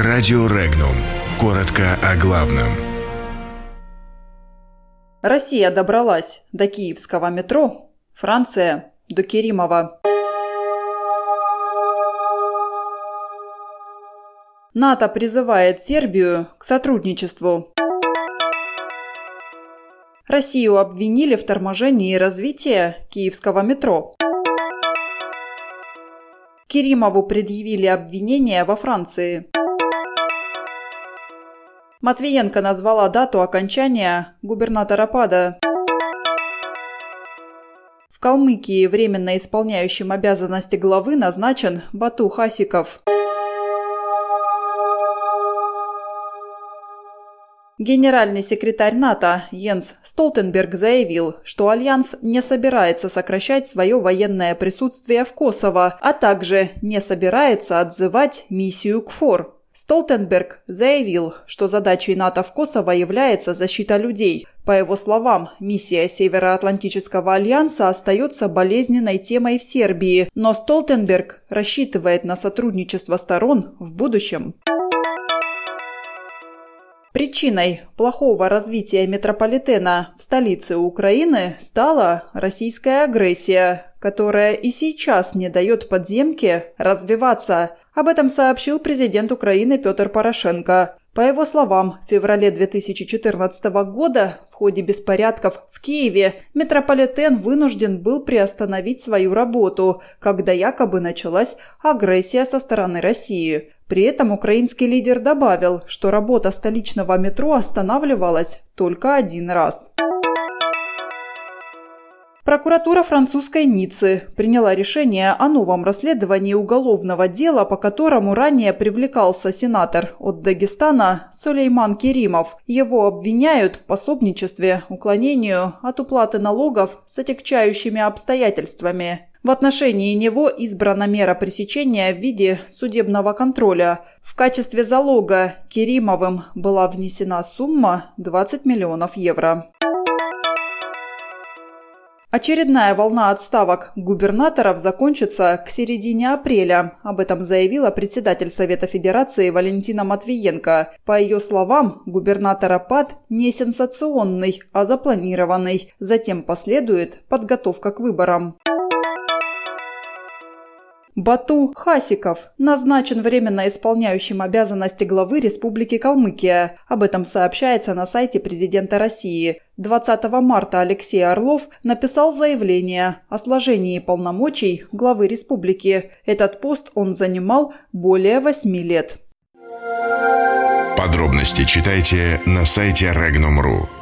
Радио Регнум. Коротко о главном. Россия добралась до киевского метро, Франция – до Керимова. НАТО призывает Сербию к сотрудничеству. Россию обвинили в торможении развития киевского метро. Керимову предъявили обвинения во Франции. Матвиенко назвала дату окончания губернаторопада. В Калмыкии временно исполняющим обязанности главы назначен Бату Хасиков. Генеральный секретарь НАТО Йенс Столтенберг заявил, что Альянс не собирается сокращать свое военное присутствие в Косово, а также не собирается отзывать миссию КФОР. Столтенберг заявил, что задачей НАТО в Косово является защита людей. По его словам, миссия Североатлантического альянса остается болезненной темой в Сербии, но Столтенберг рассчитывает на сотрудничество сторон в будущем. Причиной плохого развития метрополитена в столице Украины стала российская агрессия, которая и сейчас не дает подземке развиваться. Об этом сообщил президент Украины Петр Порошенко. По его словам, в феврале 2014 года в ходе беспорядков в Киеве метрополитен вынужден был приостановить свою работу, когда якобы началась агрессия со стороны России. При этом украинский лидер добавил, что работа столичного метро останавливалась только один раз. Прокуратура французской Ниццы приняла решение о новом расследовании уголовного дела, по которому ранее привлекался сенатор от Дагестана Сулейман Керимов. Его обвиняют в пособничестве уклонению от уплаты налогов с отягчающими обстоятельствами. В отношении него избрана мера пресечения в виде судебного контроля. В качестве залога Керимовым была внесена сумма 20 миллионов евро. Очередная волна отставок губернаторов закончится к середине апреля. Об этом заявила председатель Совета Федерации Валентина Матвиенко. По ее словам, губернатора ПАД не сенсационный, а запланированный. Затем последует подготовка к выборам. Бату Хасиков назначен временно исполняющим обязанности главы Республики Калмыкия. Об этом сообщается на сайте президента России. 20 марта Алексей Орлов написал заявление о сложении полномочий главы республики. Этот пост он занимал более восьми лет. Подробности читайте на сайте Regnum.ru.